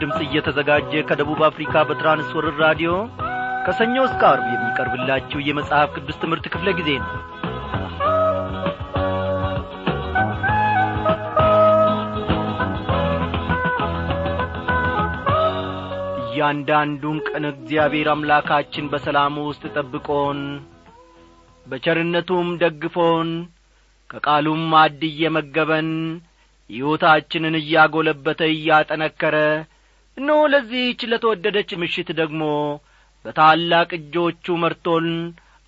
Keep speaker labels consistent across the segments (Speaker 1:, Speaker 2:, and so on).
Speaker 1: ድምፅ እየተዘጋጀ ከደቡብ አፍሪካ በትራንስወርር ራዲዮ ከሰኞ እስከ አርብ የሚቀርብላችሁ የመጽሐፍ ቅዱስ ትምህርት ክፍለ ጊዜ ነው። እያንዳንዱን ቀን እግዚአብሔር አምላካችን በሰላሙ ውስጥ ጠብቆን በቸርነቱም ደግፎን ከቃሉም ማድ እየመገበን ሕይወታችንን እያጐለበተ እያጠነከረ እነሆ ለዚህች ለተወደደች ምሽት ደግሞ በታላቅ እጆቹ መርቶን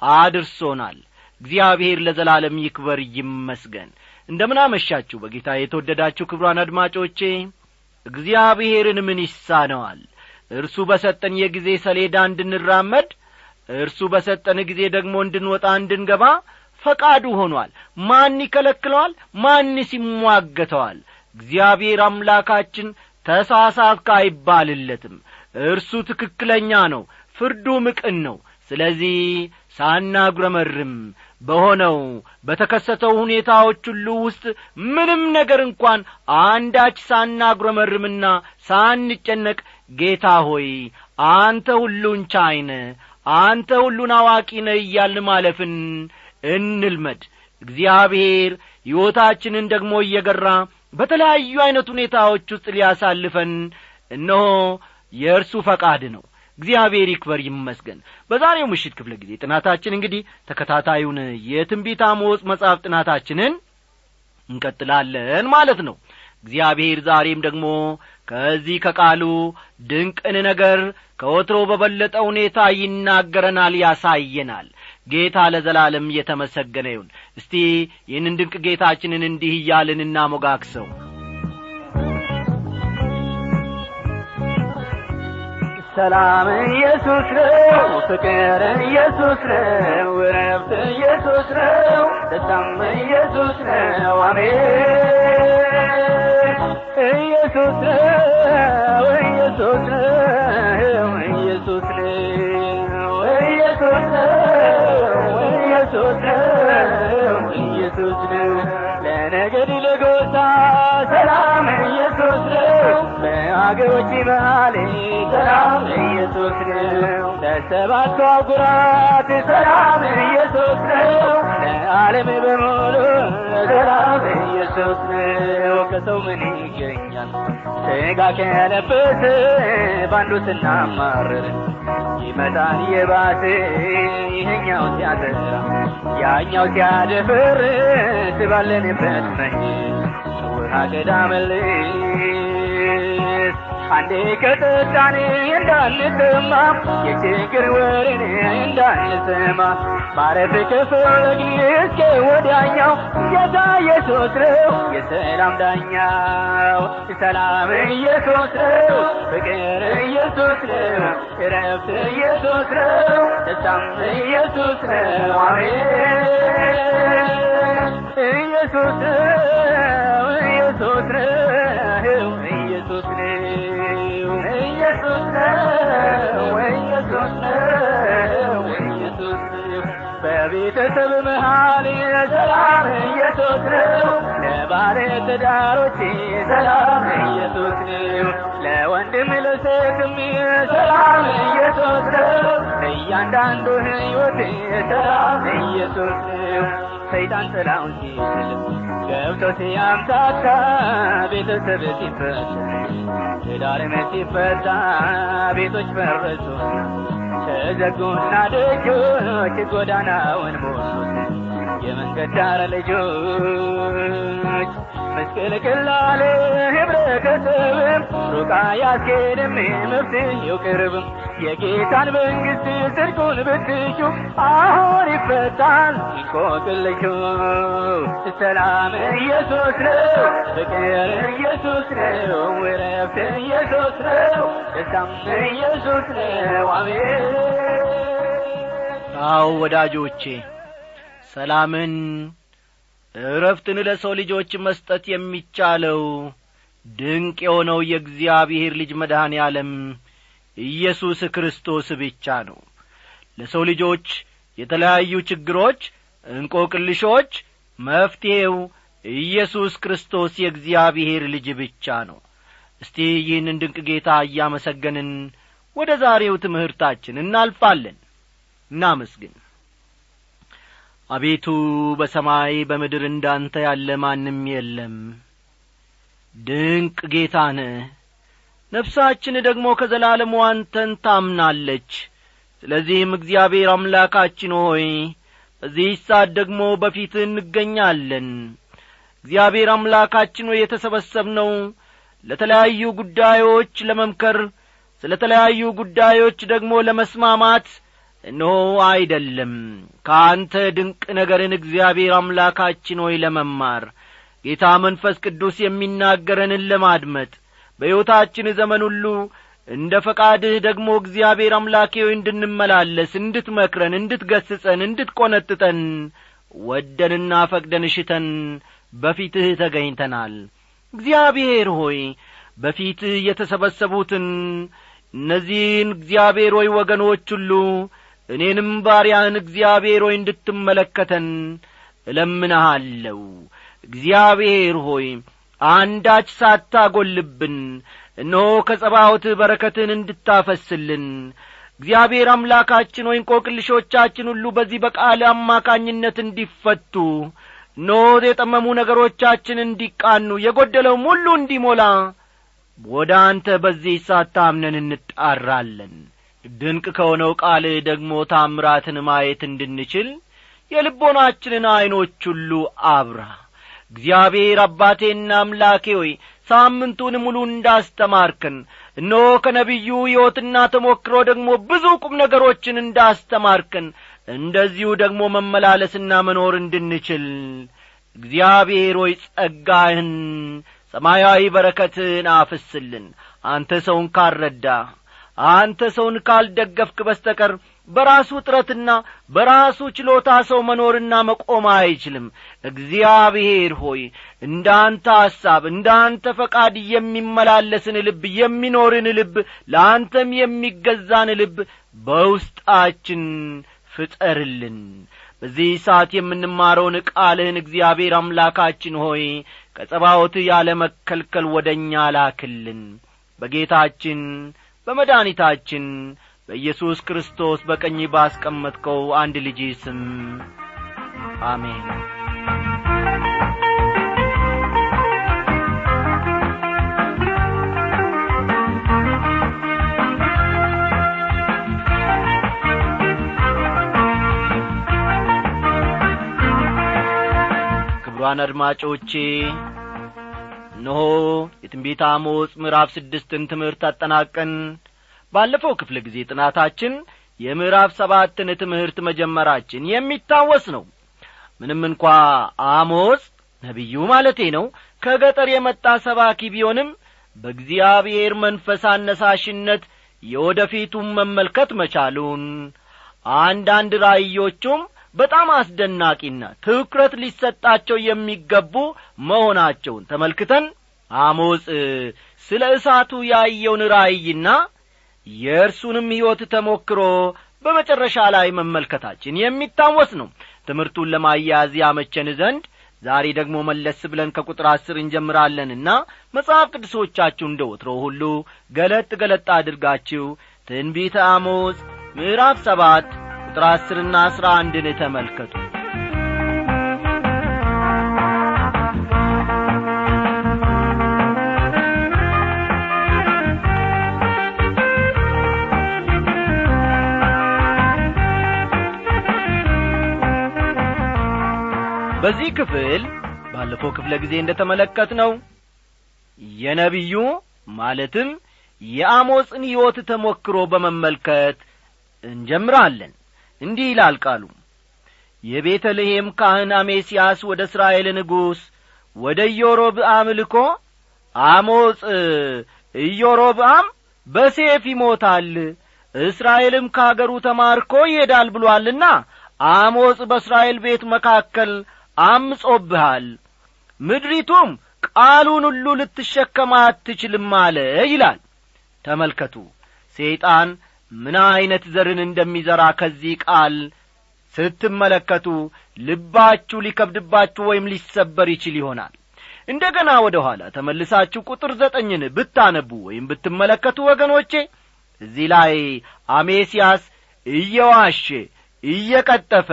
Speaker 1: አድርሶናል። እግዚአብሔር ለዘላለም ይክበር ይመስገን። እንደምን አመሻችሁ በጌታ የተወደዳችሁ ክብሯን አድማጮቼ። እግዚአብሔርን ምን ይሳነዋል? እርሱ በሰጠን የጊዜ ሰሌዳ እንድንራመድ እርሱ በሰጠን ጊዜ ደግሞ እንድንወጣ እንድንገባ ፈቃዱ ሆኗል። ማን ይከለክለዋል? ማንስ ይሟገተዋል? እግዚአብሔር አምላካችን ተሳሳትካ አይባልለትም። እርሱ ትክክለኛ ነው ፍርዱ ምቅን ነው። ስለዚህ ሳናጉረመርም በሆነው በተከሰተው ሁኔታዎች ሁሉ ውስጥ ምንም ነገር እንኳን አንዳች ሳናጉረመርምና ሳንጨነቅ ጌታ ሆይ አንተ ሁሉን ቻይነ አንተ ሁሉን አዋቂ ነ እያልን ማለፍን እንልመድ። እግዚአብሔር ሕይወታችንን ደግሞ እየገራ በተለያዩ ዐይነት ሁኔታዎች ውስጥ ሊያሳልፈን እነሆ የእርሱ ፈቃድ ነው። እግዚአብሔር ይክበር ይመስገን። በዛሬው ምሽት ክፍለ ጊዜ ጥናታችን እንግዲህ ተከታታዩን የትንቢት አሞጽ መጽሐፍ ጥናታችንን እንቀጥላለን ማለት ነው። እግዚአብሔር ዛሬም ደግሞ ከዚህ ከቃሉ ድንቅን ነገር ከወትሮ በበለጠ ሁኔታ ይናገረናል ያሳየናል ጌታ ለዘላለም እየተመሰገነ ይሁን። እስቲ ይህንን ድንቅ ጌታችንን እንዲህ እያልን እናሞጋክሰው
Speaker 2: ሰላም ኢየሱስ ነው ፍቅር ኢየሱስ ነው ረፍት ኢየሱስ ነው ደስታም ኢየሱስ ነው። አሜን። ኢየሱስ ነው ኢየሱስ ነው ኢየሱስ ነው ኢየሱስ ነው ኢየሱስ ኢየሱስ ነው ለነገድ ለጎሳ ሰላም ኢየሱስ ነው። በአገሮች መሃል ሰላም ኢየሱስ ነው። ለሰባቱ አህጉራት ሰላም ኢየሱስ ነው ለዓለም በሙሉ ሰላም ኢየሱስ ነው። ከሰው ምን ይገኛል? ስጋ ከለበሰ ባንዱ ስናማርር ይመጣል የባሰ ይሄኛው ሲያጠራ ያኛው ሲያደፍርስ ባለንበት መሄድ ውሃ ገዳመልስ አንዴ ከጠጣን እንዳንሰማ የችግር ወሬን እንዳንሰማ ማረፍ ከፈለግን እስከ ወዲያኛው ጌታ ኢየሱስ ነው የሰላም ዳኛው። ሰላም ኢየሱስ ነው ፍቅር ኢየሱስ ነው እረፍት ኢየሱስ ነው ደስታም ኢየሱስ ነው። አሜን። ኢየሱስ ነው ኢየሱስ ነው ኢየሱስ ነው በቤተሰብ መሃል ሰላም ኢየሱስ ለባለ ትዳሮች ሰላም ኢየሱስ ለወንድም ለሴትም ሰላም ኢየሱስ ነው ለእያንዳንዱ ሰላም ኢየሱስ ሰይጣን ጥላውን ሲስል ገብቶ ሲያምታታ ቤተሰብ ሲፈታ ትዳርም ሲፈታ ቤቶች ፈረሱና ተዘጉና ደጆች ጎዳናውን ሞሉት የመንገድ ዳር ልጆች ምስቅልቅላለ ህብረተሰብም ሩቃ ያስኬድም መፍትሄው ቅርብም የጌታን መንግሥት ጽድቁን ብትሹ አሁን ይፈታል ይቆቅልሹ። ሰላም ኢየሱስ ነው ፍቅር ኢየሱስ ነው ረፍት ኢየሱስ ነው ደስታም ኢየሱስ ነው። አሜን።
Speaker 1: አዎ ወዳጆቼ ሰላምን እረፍትን ለሰው ልጆች መስጠት የሚቻለው ድንቅ የሆነው የእግዚአብሔር ልጅ መድኃኔ ዓለም ኢየሱስ ክርስቶስ ብቻ ነው። ለሰው ልጆች የተለያዩ ችግሮች እንቆቅልሾች መፍትሔው ኢየሱስ ክርስቶስ የእግዚአብሔር ልጅ ብቻ ነው። እስቲ ይህንን ድንቅ ጌታ እያመሰገንን ወደ ዛሬው ትምህርታችን እናልፋለን። እናመስግን አቤቱ በሰማይ በምድር እንዳንተ ያለ ማንም የለም። ድንቅ ጌታ ነህ ነፍሳችን ደግሞ ከዘላለሙ አንተን ታምናለች። ስለዚህም እግዚአብሔር አምላካችን ሆይ በዚህ ሰዓት ደግሞ በፊትህ እንገኛለን። እግዚአብሔር አምላካችን ሆይ የተሰበሰብነው ለተለያዩ ጉዳዮች ለመምከር ስለ ተለያዩ ጉዳዮች ደግሞ ለመስማማት እነሆ አይደለም። ከአንተ ድንቅ ነገርን እግዚአብሔር አምላካችን ሆይ ለመማር ጌታ መንፈስ ቅዱስ የሚናገረንን ለማድመጥ በሕይወታችን ዘመን ሁሉ እንደ ፈቃድህ ደግሞ እግዚአብሔር አምላኬ ሆይ እንድንመላለስ እንድትመክረን እንድትገስጸን እንድትቈነጥጠን ወደንና ፈቅደን እሽተን በፊትህ ተገኝተናል። እግዚአብሔር ሆይ በፊትህ የተሰበሰቡትን እነዚህን እግዚአብሔር ሆይ ወገኖች ሁሉ እኔንም ባሪያን እግዚአብሔር ሆይ እንድትመለከተን እለምንሃለሁ። እግዚአብሔር ሆይ አንዳች ሳታጐልብን እነሆ ከጸባዖት በረከትን እንድታፈስልን እግዚአብሔር አምላካችን ሆይ እንቆቅልሾቻችን ሁሉ በዚህ በቃል አማካኝነት እንዲፈቱ እነሆ የጠመሙ ነገሮቻችን እንዲቃኑ የጐደለውም ሁሉ እንዲሞላ ወደ አንተ በዚህ ሳታምነን እንጣራለን ድንቅ ከሆነው ቃል ደግሞ ታምራትን ማየት እንድንችል የልቦናችንን ዐይኖች ሁሉ አብራ። እግዚአብሔር አባቴና አምላኬ ሆይ ሳምንቱን ሙሉ እንዳስተማርከን እነሆ ከነቢዩ ሕይወትና ተሞክሮ ደግሞ ብዙ ቁም ነገሮችን እንዳስተማርከን እንደዚሁ ደግሞ መመላለስና መኖር እንድንችል። እግዚአብሔር ሆይ ጸጋህን ሰማያዊ በረከትን አፍስልን አንተ ሰውን ካልረዳ አንተ ሰውን ካልደገፍክ በስተቀር በራሱ ጥረትና በራሱ ችሎታ ሰው መኖርና መቆም አይችልም። እግዚአብሔር ሆይ እንደ አንተ ሐሳብ እንደ አንተ ፈቃድ የሚመላለስን ልብ የሚኖርን ልብ ለአንተም የሚገዛን ልብ በውስጣችን ፍጠርልን። በዚህ ሰዓት የምንማረውን ቃልህን እግዚአብሔር አምላካችን ሆይ ከጸባዖት ያለ መከልከል ወደ እኛ ላክልን። በጌታችን በመድኃኒታችን በኢየሱስ ክርስቶስ በቀኝ ባስቀመጥከው አንድ ልጅ ስም አሜን። ክቡራን አድማጮቼ እነሆ የትንቢት አሞጽ ምዕራፍ ስድስትን ትምህርት አጠናቀን ባለፈው ክፍለ ጊዜ ጥናታችን የምዕራፍ ሰባትን ትምህርት መጀመራችን የሚታወስ ነው። ምንም እንኳ አሞጽ ነቢዩ ማለቴ ነው። ከገጠር የመጣ ሰባኪ ቢሆንም በእግዚአብሔር መንፈስ አነሳሽነት የወደፊቱን መመልከት መቻሉን አንዳንድ ራእዮቹም በጣም አስደናቂና ትኩረት ሊሰጣቸው የሚገቡ መሆናቸውን ተመልክተን አሞጽ ስለ እሳቱ ያየውን ራእይና የእርሱንም ሕይወት ተሞክሮ በመጨረሻ ላይ መመልከታችን የሚታወስ ነው። ትምህርቱን ለማያያዝ ያመቸን ዘንድ ዛሬ ደግሞ መለስ ብለን ከቁጥር አስር እንጀምራለንና መጽሐፍ ቅዱሶቻችሁ እንደ ወትሮ ሁሉ ገለጥ ገለጥ አድርጋችሁ ትንቢተ አሞጽ ምዕራፍ ሰባት ቁጥር አስርና አስራ አንድን ተመልከቱ። በዚህ ክፍል ባለፈው ክፍለ ጊዜ እንደ ተመለከት ነው የነቢዩ ማለትም የአሞፅን ሕይወት ተሞክሮ በመመልከት እንጀምራለን እንዲህ ይላል ቃሉ የቤተልሔም ካህን አሜስያስ ወደ እስራኤል ንጉሥ ወደ ኢዮሮብአም ልኮ አሞጽ ኢዮሮብአም በሴፍ ይሞታል እስራኤልም ከአገሩ ተማርኮ ይሄዳል ብሎአልና አሞጽ በእስራኤል ቤት መካከል አምጾብሃል ምድሪቱም ቃሉን ሁሉ ልትሸከም አትችልም አለ ይላል። ተመልከቱ ሰይጣን ምን ዐይነት ዘርን እንደሚዘራ ከዚህ ቃል ስትመለከቱ ልባችሁ ሊከብድባችሁ ወይም ሊሰበር ይችል ይሆናል። እንደ ገና ወደ ኋላ ተመልሳችሁ ቁጥር ዘጠኝን ብታነቡ ወይም ብትመለከቱ ወገኖቼ እዚህ ላይ አሜስያስ እየዋሸ እየቀጠፈ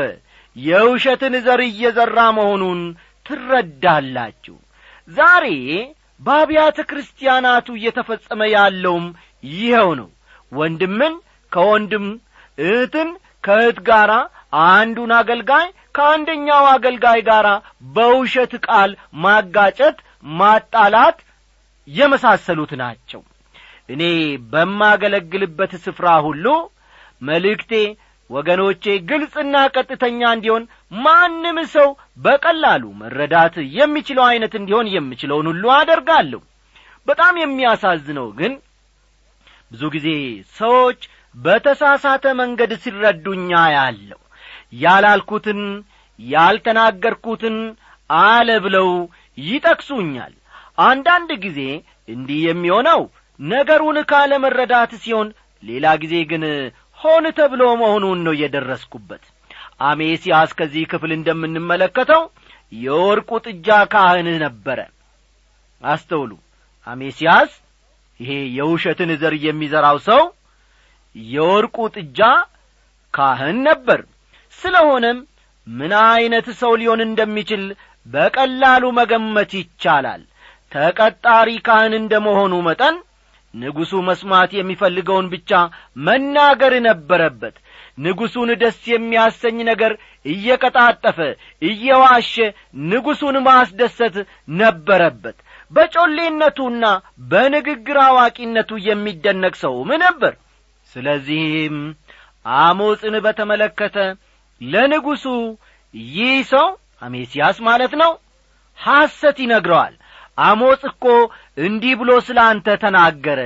Speaker 1: የውሸትን ዘር እየዘራ መሆኑን ትረዳላችሁ። ዛሬ በአብያተ ክርስቲያናቱ እየተፈጸመ ያለውም ይኸው ነው። ወንድምን ከወንድም እህትን ከእህት ጋር አንዱን አገልጋይ ከአንደኛው አገልጋይ ጋር በውሸት ቃል ማጋጨት ማጣላት የመሳሰሉት ናቸው። እኔ በማገለግልበት ስፍራ ሁሉ መልእክቴ ወገኖቼ ግልጽና ቀጥተኛ እንዲሆን ማንም ሰው በቀላሉ መረዳት የሚችለው ዐይነት እንዲሆን የምችለውን ሁሉ አደርጋለሁ። በጣም የሚያሳዝነው ግን ብዙ ጊዜ ሰዎች በተሳሳተ መንገድ ሲረዱኛ ያለው ያላልኩትን ያልተናገርኩትን አለ ብለው ይጠቅሱኛል። አንዳንድ ጊዜ እንዲህ የሚሆነው ነገሩን ካለ መረዳት ሲሆን ሌላ ጊዜ ግን ሆን ተብሎ መሆኑን ነው የደረስኩበት። አሜሲያስ ከዚህ ክፍል እንደምንመለከተው የወርቁ ጥጃ ካህን ነበረ። አስተውሉ። አሜሲያስ ይሄ የውሸትን ዘር የሚዘራው ሰው የወርቁ ጥጃ ካህን ነበር። ስለሆነም ምን ዐይነት ሰው ሊሆን እንደሚችል በቀላሉ መገመት ይቻላል። ተቀጣሪ ካህን እንደ መሆኑ መጠን ንጉሡ መስማት የሚፈልገውን ብቻ መናገር ነበረበት። ንጉሡን ደስ የሚያሰኝ ነገር እየቀጣጠፈ እየዋሸ ንጉሡን ማስደሰት ነበረበት። በጮሌነቱና በንግግር አዋቂነቱ የሚደነቅ ሰውም ነበር ስለዚህም አሞጽን በተመለከተ ለንጉሡ ይህ ሰው አሜስያስ ማለት ነው ሐሰት ይነግረዋል። አሞጽ እኮ እንዲህ ብሎ ስለ አንተ ተናገረ።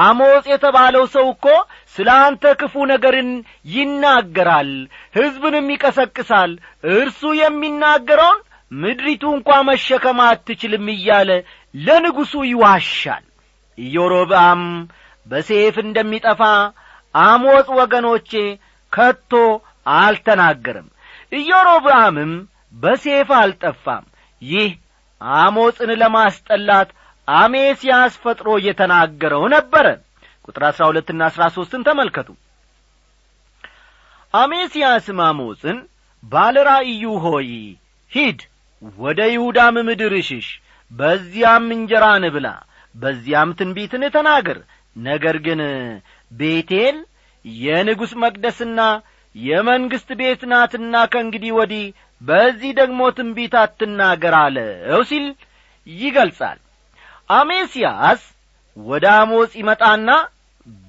Speaker 1: አሞጽ የተባለው ሰው እኮ ስለ አንተ ክፉ ነገርን ይናገራል ሕዝብንም ይቀሰቅሳል እርሱ የሚናገረውን ምድሪቱ እንኳ መሸከም አትችልም እያለ ለንጉሡ ይዋሻል። ኢዮሮብአም በሴፍ እንደሚጠፋ አሞጽ ወገኖቼ ከቶ አልተናገርም። ኢዮሮብአምም በሴፍ አልጠፋም። ይህ አሞጽን ለማስጠላት አሜስያስ ፈጥሮ እየተናገረው ነበረ። ቁጥር አሥራ ሁለትና አሥራ ሦስትን ተመልከቱ። አሜስያስም አሞጽን ባለ ራእዩ ሆይ ሂድ ወደ ይሁዳም ምድር ሽሽ በዚያም እንጀራን ብላ በዚያም ትንቢትን ተናገር ነገር ግን ቤቴል የንጉሥ መቅደስና የመንግሥት ቤት ናትና ከእንግዲህ ወዲህ በዚህ ደግሞ ትንቢት አትናገር አለው ሲል ይገልጻል። አሜስያስ ወደ አሞጽ ይመጣና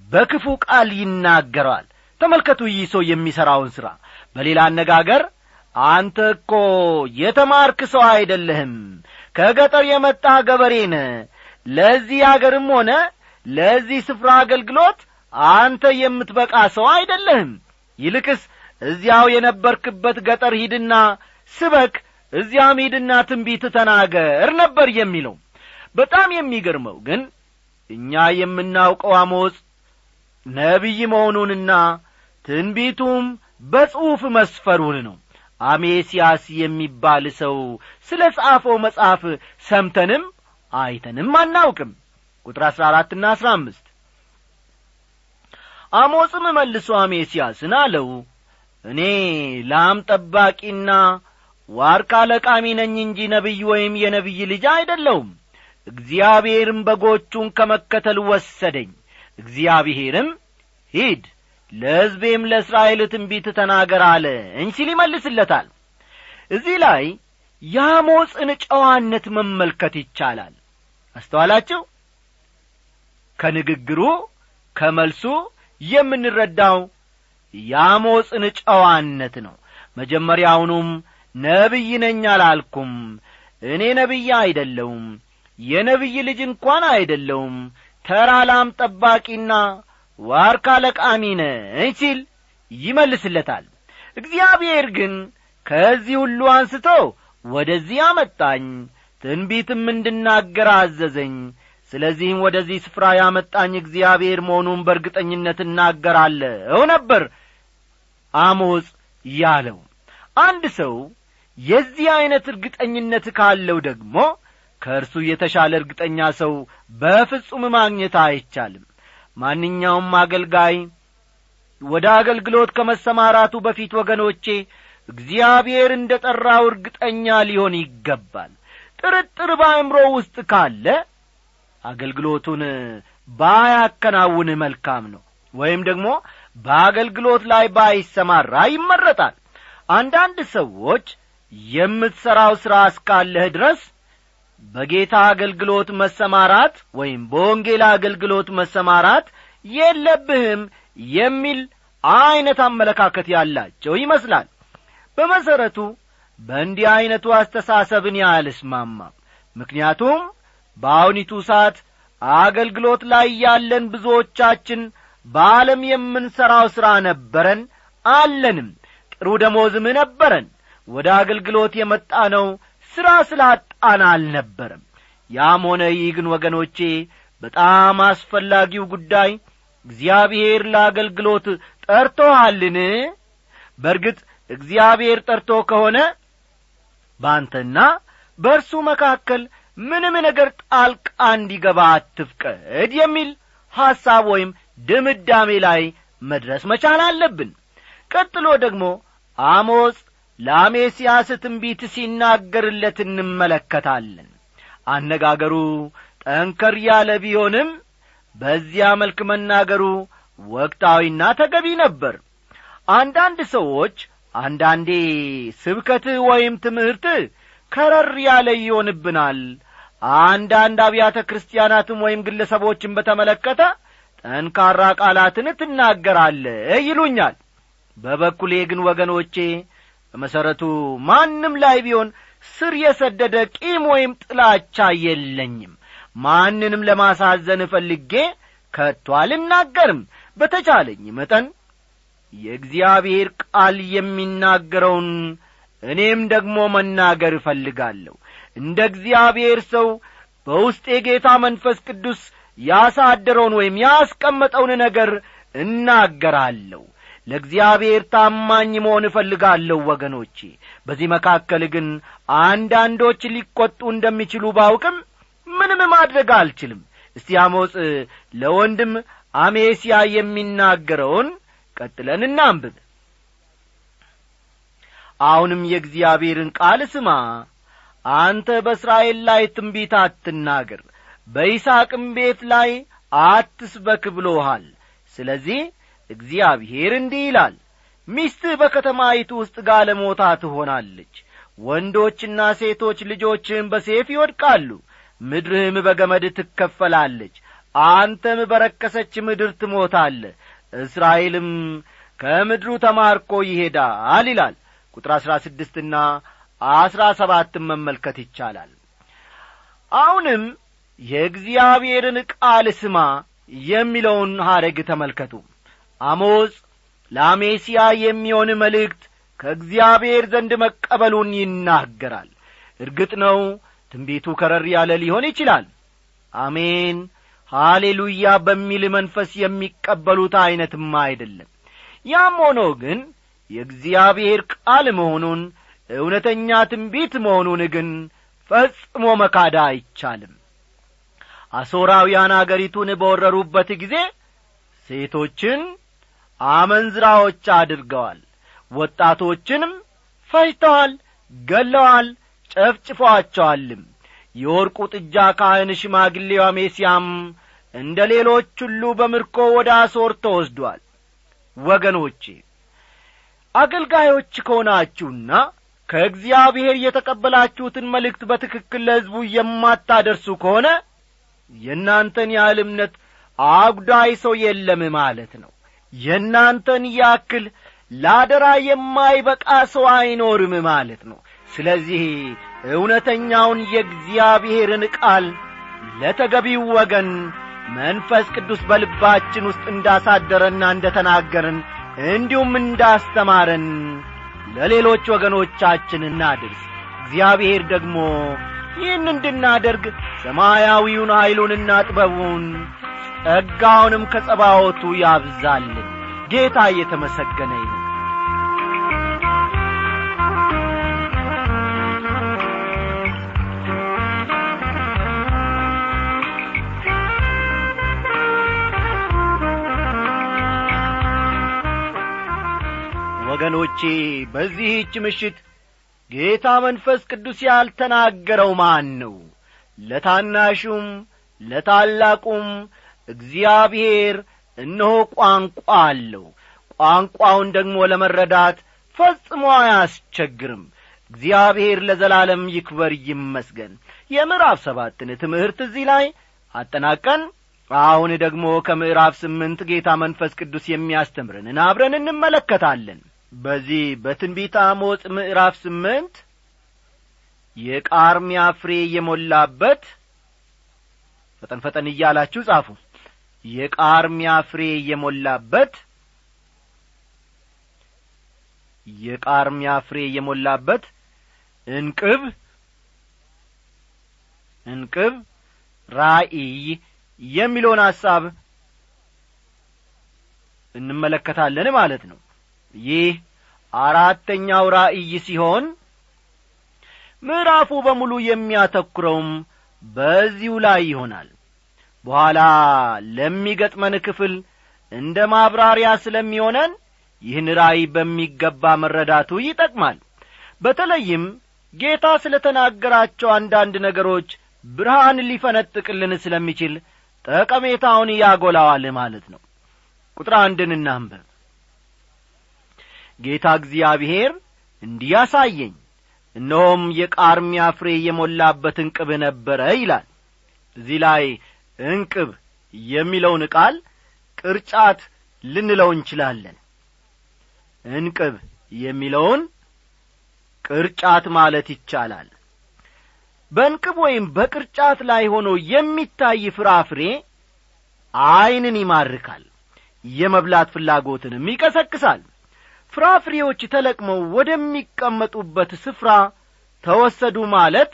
Speaker 1: በክፉ ቃል ይናገረዋል ተመልከቱ ይህ ሰው የሚሠራውን ሥራ። በሌላ አነጋገር አንተ እኮ የተማርክ ሰው አይደለህም። ከገጠር የመጣህ ገበሬ ነ ለዚህ አገርም ሆነ ለዚህ ስፍራ አገልግሎት አንተ የምትበቃ ሰው አይደለህም። ይልቅስ እዚያው የነበርክበት ገጠር ሂድና ስበክ እዚያም ሂድና ትንቢት ተናገር ነበር የሚለው። በጣም የሚገርመው ግን እኛ የምናውቀው አሞጽ ነቢይ መሆኑንና ትንቢቱም በጽሑፍ መስፈሩን ነው። አሜስያስ የሚባል ሰው ስለ ጻፈው መጽሐፍ ሰምተንም አይተንም አናውቅም ቁጥር አሥራ አራትና አሥራ አምስት። አሞጽም መልሶ አሜስያስን አለው እኔ ላም ጠባቂና ዋርካ ለቃሚ ነኝ እንጂ ነቢይ ወይም የነቢይ ልጅ አይደለውም እግዚአብሔርም በጎቹን ከመከተል ወሰደኝ። እግዚአብሔርም ሂድ ለሕዝቤም ለእስራኤል ትንቢት ተናገር አለኝ ሲል ይመልስለታል። እዚህ ላይ የአሞጽን ጨዋነት መመልከት ይቻላል። አስተዋላችሁ ከንግግሩ ከመልሱ የምንረዳው የአሞጽን ጨዋነት ነው። መጀመሪያውኑም ነቢይ ነኝ አላልኩም እኔ ነቢይ አይደለውም የነቢይ ልጅ እንኳን አይደለውም ተራ ላም ጠባቂና ዋርካ ለቃሚ ነኝ ሲል ይመልስለታል። እግዚአብሔር ግን ከዚህ ሁሉ አንስቶ ወደዚህ አመጣኝ። ትንቢትም እንድናገር አዘዘኝ ስለዚህም ወደዚህ ስፍራ ያመጣኝ እግዚአብሔር መሆኑን በርግጠኝነት እናገራለሁ ነበር አሞጽ ያለው። አንድ ሰው የዚህ ዐይነት እርግጠኝነት ካለው ደግሞ ከእርሱ የተሻለ እርግጠኛ ሰው በፍጹም ማግኘት አይቻልም። ማንኛውም አገልጋይ ወደ አገልግሎት ከመሰማራቱ በፊት ወገኖቼ እግዚአብሔር እንደ ጠራው እርግጠኛ ሊሆን ይገባል። ጥርጥር በአእምሮ ውስጥ ካለ አገልግሎቱን ባያከናውን መልካም ነው። ወይም ደግሞ በአገልግሎት ላይ ባይሰማራ ይመረጣል። አንዳንድ ሰዎች የምትሠራው ሥራ እስካለህ ድረስ በጌታ አገልግሎት መሰማራት ወይም በወንጌል አገልግሎት መሰማራት የለብህም የሚል ዐይነት አመለካከት ያላቸው ይመስላል። በመሠረቱ በእንዲህ ዐይነቱ አስተሳሰብን ያልስማማም። ምክንያቱም በአሁኒቱ ሰዓት አገልግሎት ላይ ያለን ብዙዎቻችን በዓለም የምንሠራው ሥራ ነበረን አለንም። ጥሩ ደሞዝም ነበረን። ወደ አገልግሎት የመጣ ነው ሥራ ስላጣን አልነበረም። ያም ሆነ ይህ ግን ወገኖቼ በጣም አስፈላጊው ጉዳይ እግዚአብሔር ለአገልግሎት ጠርቶሃልን? በርግጥ እግዚአብሔር ጠርቶ ከሆነ በአንተና በእርሱ መካከል ምንም ነገር ጣልቃ እንዲገባ አትፍቀድ የሚል ሐሳብ ወይም ድምዳሜ ላይ መድረስ መቻል አለብን። ቀጥሎ ደግሞ አሞጽ ለአሜስያስ ትንቢት ሲናገርለት እንመለከታለን። አነጋገሩ ጠንከር ያለ ቢሆንም በዚያ መልክ መናገሩ ወቅታዊና ተገቢ ነበር። አንዳንድ ሰዎች አንዳንዴ ስብከትህ ወይም ትምህርትህ ከረር ያለ ይሆንብናል አንዳንድ አብያተ ክርስቲያናትም ወይም ግለሰቦችን በተመለከተ ጠንካራ ቃላትን ትናገራለ ይሉኛል። በበኩሌ ግን ወገኖቼ በመሠረቱ ማንም ላይ ቢሆን ስር የሰደደ ቂም ወይም ጥላቻ የለኝም። ማንንም ለማሳዘን እፈልጌ ከቶ አልናገርም። በተቻለኝ መጠን የእግዚአብሔር ቃል የሚናገረውን እኔም ደግሞ መናገር እፈልጋለሁ እንደ እግዚአብሔር ሰው በውስጤ ጌታ መንፈስ ቅዱስ ያሳደረውን ወይም ያስቀመጠውን ነገር እናገራለሁ። ለእግዚአብሔር ታማኝ መሆን እፈልጋለሁ ወገኖቼ። በዚህ መካከል ግን አንዳንዶች ሊቈጡ እንደሚችሉ ባውቅም ምንም ማድረግ አልችልም። እስቲ አሞጽ ለወንድም አሜስያ የሚናገረውን ቀጥለን እናንብብ። አሁንም የእግዚአብሔርን ቃል ስማ አንተ በእስራኤል ላይ ትንቢት አትናገር በይስቅም ቤት ላይ አትስበክ ብሎሃል ስለዚህ እግዚአብሔር እንዲህ ይላል ሚስትህ በከተማይቱ ውስጥ ጋለሞታ ትሆናለች። ወንዶችና ሴቶች ልጆችህም በሴፍ ይወድቃሉ ምድርህም በገመድ ትከፈላለች። አንተም በረከሰች ምድር ትሞታለ እስራኤልም ከምድሩ ተማርኮ ይሄዳል ይላል። ቁጥር አሥራ ስድስትና አሥራ ሰባትን መመልከት ይቻላል። አሁንም የእግዚአብሔርን ቃል ስማ የሚለውን ሐረግ ተመልከቱ። አሞጽ ለአሜስያ የሚሆን መልእክት ከእግዚአብሔር ዘንድ መቀበሉን ይናገራል። እርግጥ ነው ትንቢቱ ከረር ያለ ሊሆን ይችላል። አሜን ሃሌሉያ በሚል መንፈስ የሚቀበሉት ዐይነትም አይደለም። ያም ሆኖ ግን የእግዚአብሔር ቃል መሆኑን እውነተኛ ትንቢት መሆኑን ግን ፈጽሞ መካዳ አይቻልም። አሦራውያን አገሪቱን በወረሩበት ጊዜ ሴቶችን አመንዝራዎች አድርገዋል ወጣቶችንም ፈጅተዋል ገለዋል ጨፍጭፏቸዋልም። የወርቁ ጥጃ ካህን ሽማግሌው አሜስያም እንደ ሌሎች ሁሉ በምርኮ ወደ አሶር ተወስዷል። ወገኖቼ አገልጋዮች ከሆናችሁና ከእግዚአብሔር የተቀበላችሁትን መልእክት በትክክል ለሕዝቡ የማታደርሱ ከሆነ የእናንተን ያህል እምነት አጉዳይ ሰው የለም ማለት ነው። የእናንተን ያክል ላደራ የማይበቃ ሰው አይኖርም ማለት ነው። ስለዚህ እውነተኛውን የእግዚአብሔርን ቃል ለተገቢው ወገን መንፈስ ቅዱስ በልባችን ውስጥ እንዳሳደረና እንደ ተናገርን እንዲሁም እንዳስተማረን ለሌሎች ወገኖቻችን እናድርስ። እግዚአብሔር ደግሞ ይህን እንድናደርግ ሰማያዊውን ኀይሉንና ጥበቡን ጸጋውንም ከጸባወቱ ያብዛልን። ጌታ እየተመሰገነ ይሁን ወገኖቼ በዚህች ምሽት ጌታ መንፈስ ቅዱስ ያልተናገረው ማን ነው? ለታናሹም ለታላቁም እግዚአብሔር እነሆ ቋንቋ አለው። ቋንቋውን ደግሞ ለመረዳት ፈጽሞ አያስቸግርም። እግዚአብሔር ለዘላለም ይክበር ይመስገን። የምዕራፍ ሰባትን ትምህርት እዚህ ላይ አጠናቀን አሁን ደግሞ ከምዕራፍ ስምንት ጌታ መንፈስ ቅዱስ የሚያስተምረንን አብረን እንመለከታለን በዚህ በትንቢት አሞጽ ምዕራፍ ስምንት የቃርሚያ ፍሬ የሞላበት ፈጠን ፈጠን እያላችሁ ጻፉ። የቃርሚያ ፍሬ የሞላበት የቃርሚያ ፍሬ የሞላበት እንቅብ እንቅብ ራእይ የሚለውን ሐሳብ እንመለከታለን ማለት ነው ይህ አራተኛው ራእይ ሲሆን ምዕራፉ በሙሉ የሚያተኩረውም በዚሁ ላይ ይሆናል። በኋላ ለሚገጥመን ክፍል እንደ ማብራሪያ ስለሚሆነን ይህን ራእይ በሚገባ መረዳቱ ይጠቅማል። በተለይም ጌታ ስለ ተናገራቸው አንዳንድ ነገሮች ብርሃን ሊፈነጥቅልን ስለሚችል ጠቀሜታውን ያጐላዋል ማለት ነው። ቁጥር አንድን እናንበብ ጌታ እግዚአብሔር እንዲህ ያሳየኝ እነሆም የቃርሚያ ፍሬ የሞላበት እንቅብ ነበረ ይላል። እዚህ ላይ እንቅብ የሚለውን ቃል ቅርጫት ልንለው እንችላለን። እንቅብ የሚለውን ቅርጫት ማለት ይቻላል። በእንቅብ ወይም በቅርጫት ላይ ሆኖ የሚታይ ፍራፍሬ ዐይንን ይማርካል የመብላት ፍላጎትንም ይቀሰቅሳል ፍራፍሬዎች ተለቅመው ወደሚቀመጡበት ስፍራ ተወሰዱ ማለት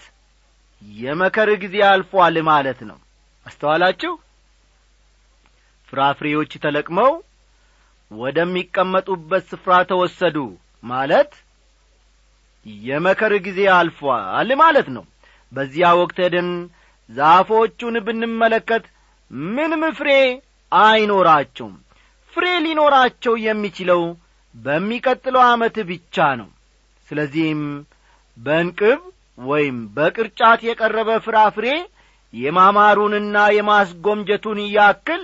Speaker 1: የመከር ጊዜ አልፏል ማለት ነው። አስተዋላችሁ? ፍራፍሬዎች ተለቅመው ወደሚቀመጡበት ስፍራ ተወሰዱ ማለት የመከር ጊዜ አልፏል ማለት ነው። በዚያ ወቅት ሄደን ዛፎቹን ብንመለከት ምንም ፍሬ አይኖራቸውም። ፍሬ ሊኖራቸው የሚችለው በሚቀጥለው ዓመት ብቻ ነው። ስለዚህም በእንቅብ ወይም በቅርጫት የቀረበ ፍራፍሬ የማማሩንና የማስጎምጀቱን ያክል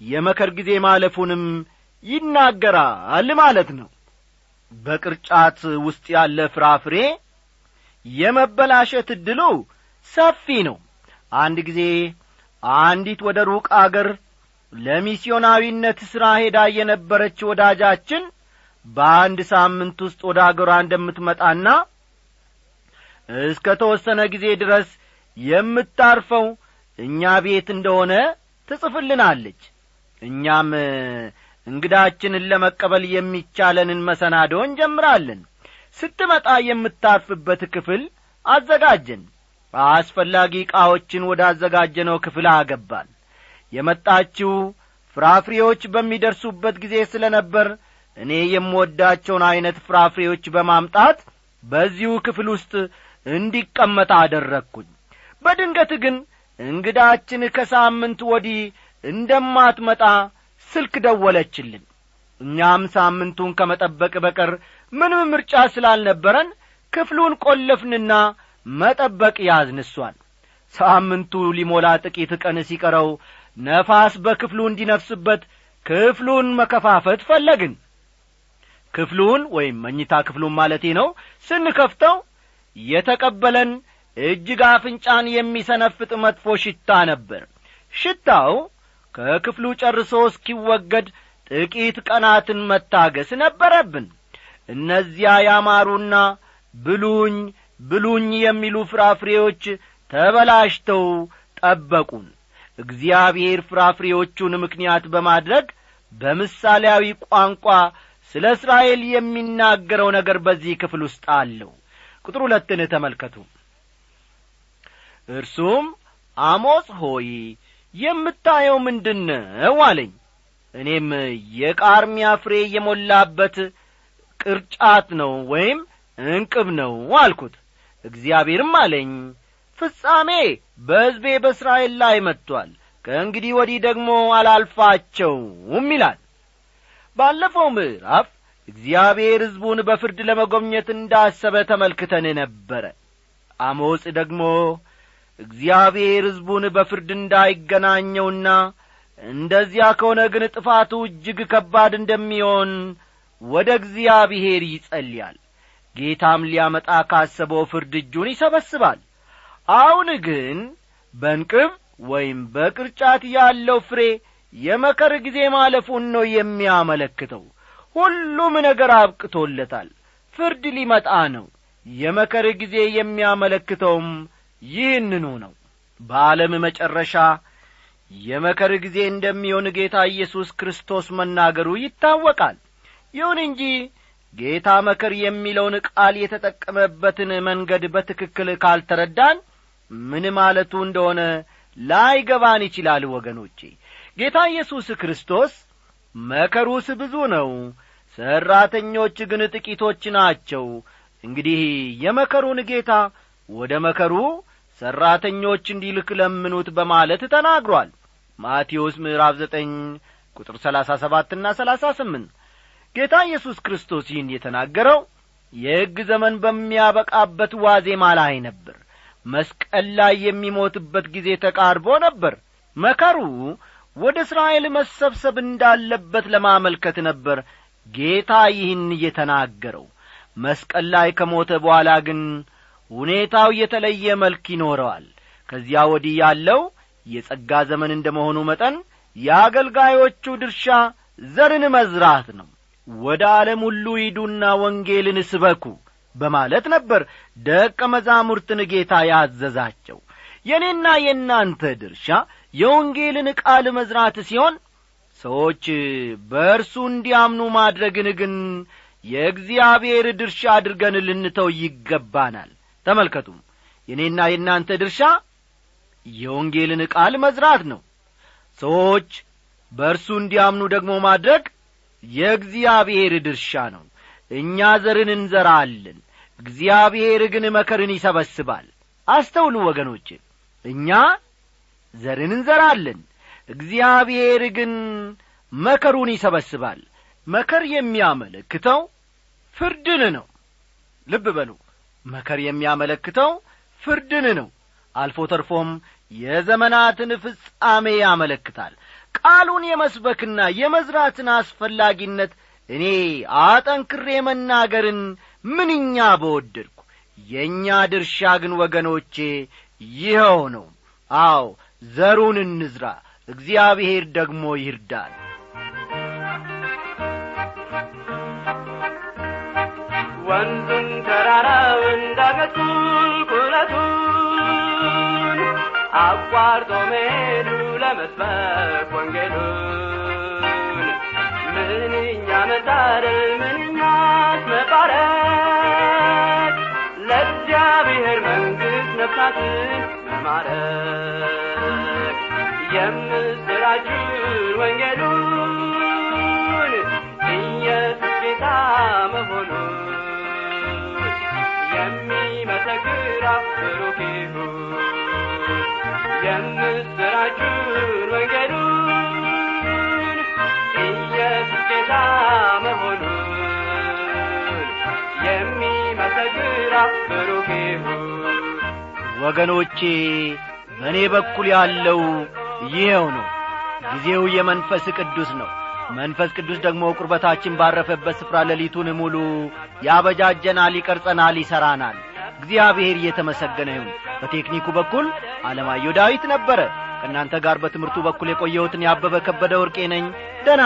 Speaker 1: የመከር ጊዜ ማለፉንም ይናገራል ማለት ነው። በቅርጫት ውስጥ ያለ ፍራፍሬ የመበላሸት ዕድሉ ሰፊ ነው። አንድ ጊዜ አንዲት ወደ ሩቅ አገር ለሚስዮናዊነት ሥራ ሄዳ የነበረች ወዳጃችን በአንድ ሳምንት ውስጥ ወደ አገሯ እንደምትመጣና እስከ ተወሰነ ጊዜ ድረስ የምታርፈው እኛ ቤት እንደሆነ ትጽፍልናለች። እኛም እንግዳችንን ለመቀበል የሚቻለንን መሰናዶ እንጀምራለን። ስትመጣ የምታርፍበት ክፍል አዘጋጀን። አስፈላጊ ዕቃዎችን ወደ አዘጋጀነው ክፍል አገባን። የመጣችው ፍራፍሬዎች በሚደርሱበት ጊዜ ስለ ነበር እኔ የምወዳቸውን ዐይነት ፍራፍሬዎች በማምጣት በዚሁ ክፍል ውስጥ እንዲቀመጥ አደረግኩኝ። በድንገት ግን እንግዳችን ከሳምንት ወዲህ እንደማትመጣ ስልክ ደወለችልን እኛም ሳምንቱን ከመጠበቅ በቀር ምንም ምርጫ ስላልነበረን ክፍሉን ቈለፍንና መጠበቅ ያዝንሷል ሳምንቱ ሊሞላ ጥቂት ቀን ሲቀረው ነፋስ በክፍሉ እንዲነፍስበት ክፍሉን መከፋፈት ፈለግን ክፍሉን ወይም መኝታ ክፍሉን ማለቴ ነው ስንከፍተው የተቀበለን እጅግ አፍንጫን የሚሰነፍጥ መጥፎ ሽታ ነበር። ሽታው ከክፍሉ ጨርሶ እስኪወገድ ጥቂት ቀናትን መታገስ ነበረብን። እነዚያ ያማሩና ብሉኝ ብሉኝ የሚሉ ፍራፍሬዎች ተበላሽተው ጠበቁን። እግዚአብሔር ፍራፍሬዎቹን ምክንያት በማድረግ በምሳሌያዊ ቋንቋ ስለ እስራኤል የሚናገረው ነገር በዚህ ክፍል ውስጥ አለው። ቁጥር ሁለትን ተመልከቱ። እርሱም አሞጽ ሆይ የምታየው ምንድን ነው አለኝ። እኔም የቃርሚያ ፍሬ የሞላበት ቅርጫት ነው ወይም እንቅብ ነው አልኩት። እግዚአብሔርም አለኝ ፍጻሜ በሕዝቤ በእስራኤል ላይ መጥቶአል ከእንግዲህ ወዲህ ደግሞ አላልፋቸውም ይላል ባለፈው ምዕራፍ እግዚአብሔር ሕዝቡን በፍርድ ለመጐብኘት እንዳሰበ ተመልክተን ነበረ። አሞጽ ደግሞ እግዚአብሔር ሕዝቡን በፍርድ እንዳይገናኘውና እንደዚያ ከሆነ ግን ጥፋቱ እጅግ ከባድ እንደሚሆን ወደ እግዚአብሔር ይጸልያል። ጌታም ሊያመጣ ካሰበው ፍርድ እጁን ይሰበስባል። አሁን ግን በንቅብ ወይም በቅርጫት ያለው ፍሬ የመከር ጊዜ ማለፉን ነው የሚያመለክተው። ሁሉም ነገር አብቅቶለታል። ፍርድ ሊመጣ ነው። የመከር ጊዜ የሚያመለክተውም ይህንኑ ነው። በዓለም መጨረሻ የመከር ጊዜ እንደሚሆን ጌታ ኢየሱስ ክርስቶስ መናገሩ ይታወቃል። ይሁን እንጂ ጌታ መከር የሚለውን ቃል የተጠቀመበትን መንገድ በትክክል ካልተረዳን ምን ማለቱ እንደሆነ ላይገባን ይችላል ወገኖቼ ጌታ ኢየሱስ ክርስቶስ መከሩስ ብዙ ነው ሠራተኞች ግን ጥቂቶች ናቸው። እንግዲህ የመከሩን ጌታ ወደ መከሩ ሠራተኞች እንዲልክ ለምኑት በማለት ተናግሯል። ማቴዎስ ምዕራፍ ዘጠኝ ቁጥር ሰላሳ ሰባትና ሰላሳ ስምንት ጌታ ኢየሱስ ክርስቶስ ይህን የተናገረው የሕግ ዘመን በሚያበቃበት ዋዜማ ላይ ነበር። መስቀል ላይ የሚሞትበት ጊዜ ተቃርቦ ነበር። መከሩ ወደ እስራኤል መሰብሰብ እንዳለበት ለማመልከት ነበር ጌታ ይህን የተናገረው። መስቀል ላይ ከሞተ በኋላ ግን ሁኔታው የተለየ መልክ ይኖረዋል። ከዚያ ወዲህ ያለው የጸጋ ዘመን እንደ መሆኑ መጠን የአገልጋዮቹ ድርሻ ዘርን መዝራት ነው። ወደ ዓለም ሁሉ ሂዱና ወንጌልን ስበኩ በማለት ነበር ደቀ መዛሙርትን ጌታ ያዘዛቸው። የእኔና የእናንተ ድርሻ የወንጌልን ቃል መዝራት ሲሆን ሰዎች በእርሱ እንዲያምኑ ማድረግን ግን የእግዚአብሔር ድርሻ አድርገን ልንተው ይገባናል። ተመልከቱም የእኔና የእናንተ ድርሻ የወንጌልን ቃል መዝራት ነው። ሰዎች በእርሱ እንዲያምኑ ደግሞ ማድረግ የእግዚአብሔር ድርሻ ነው። እኛ ዘርን እንዘራለን እግዚአብሔር ግን መከርን ይሰበስባል። አስተውሉ ወገኖች እኛ ዘርን እንዘራለን። እግዚአብሔር ግን መከሩን ይሰበስባል። መከር የሚያመለክተው ፍርድን ነው። ልብ በሉ። መከር የሚያመለክተው ፍርድን ነው። አልፎ ተርፎም የዘመናትን ፍጻሜ ያመለክታል። ቃሉን የመስበክና የመዝራትን አስፈላጊነት እኔ አጠንክሬ መናገርን ምንኛ በወደድኩ! የእኛ ድርሻ ግን ወገኖቼ ይኸው ነው። አዎ ዘሩን እንዝራ እግዚአብሔር ደግሞ ይርዳል
Speaker 2: ወንዙን ተራራውን ዳገቱ ቁልቁለቱን አቋርጦ መሄዱ ለመስበክ ወንጌሉን። ምንኛ መታደል ምንኛስ መባረክ! ለእግዚአብሔር መንግሥት ነፍሳትን መማረክ የምስራችን ወንጌሉን ኢየሱስ ጌታ መሆኑን የሚመሰክር ብሩክ ይሁን የምስራችን ወንጌሉን ኢየሱስ ጌታ መሆኑን የሚመሰክር ብሩክ ይሁን
Speaker 1: ወገኖቼ በእኔ በኩል ያለው ይኸው ነው። ጊዜው የመንፈስ ቅዱስ ነው። መንፈስ ቅዱስ ደግሞ ቁርበታችን ባረፈበት ስፍራ ሌሊቱን ሙሉ ያበጃጀናል ይቀርጸናል ይሠራናል እግዚአብሔር እየተመሰገነ ይሁን። በቴክኒኩ በኩል አለማየሁ ዳዊት ነበረ። ከእናንተ ጋር በትምህርቱ በኩል የቆየሁትን ያበበ ከበደ ወርቄ ነኝ። ደና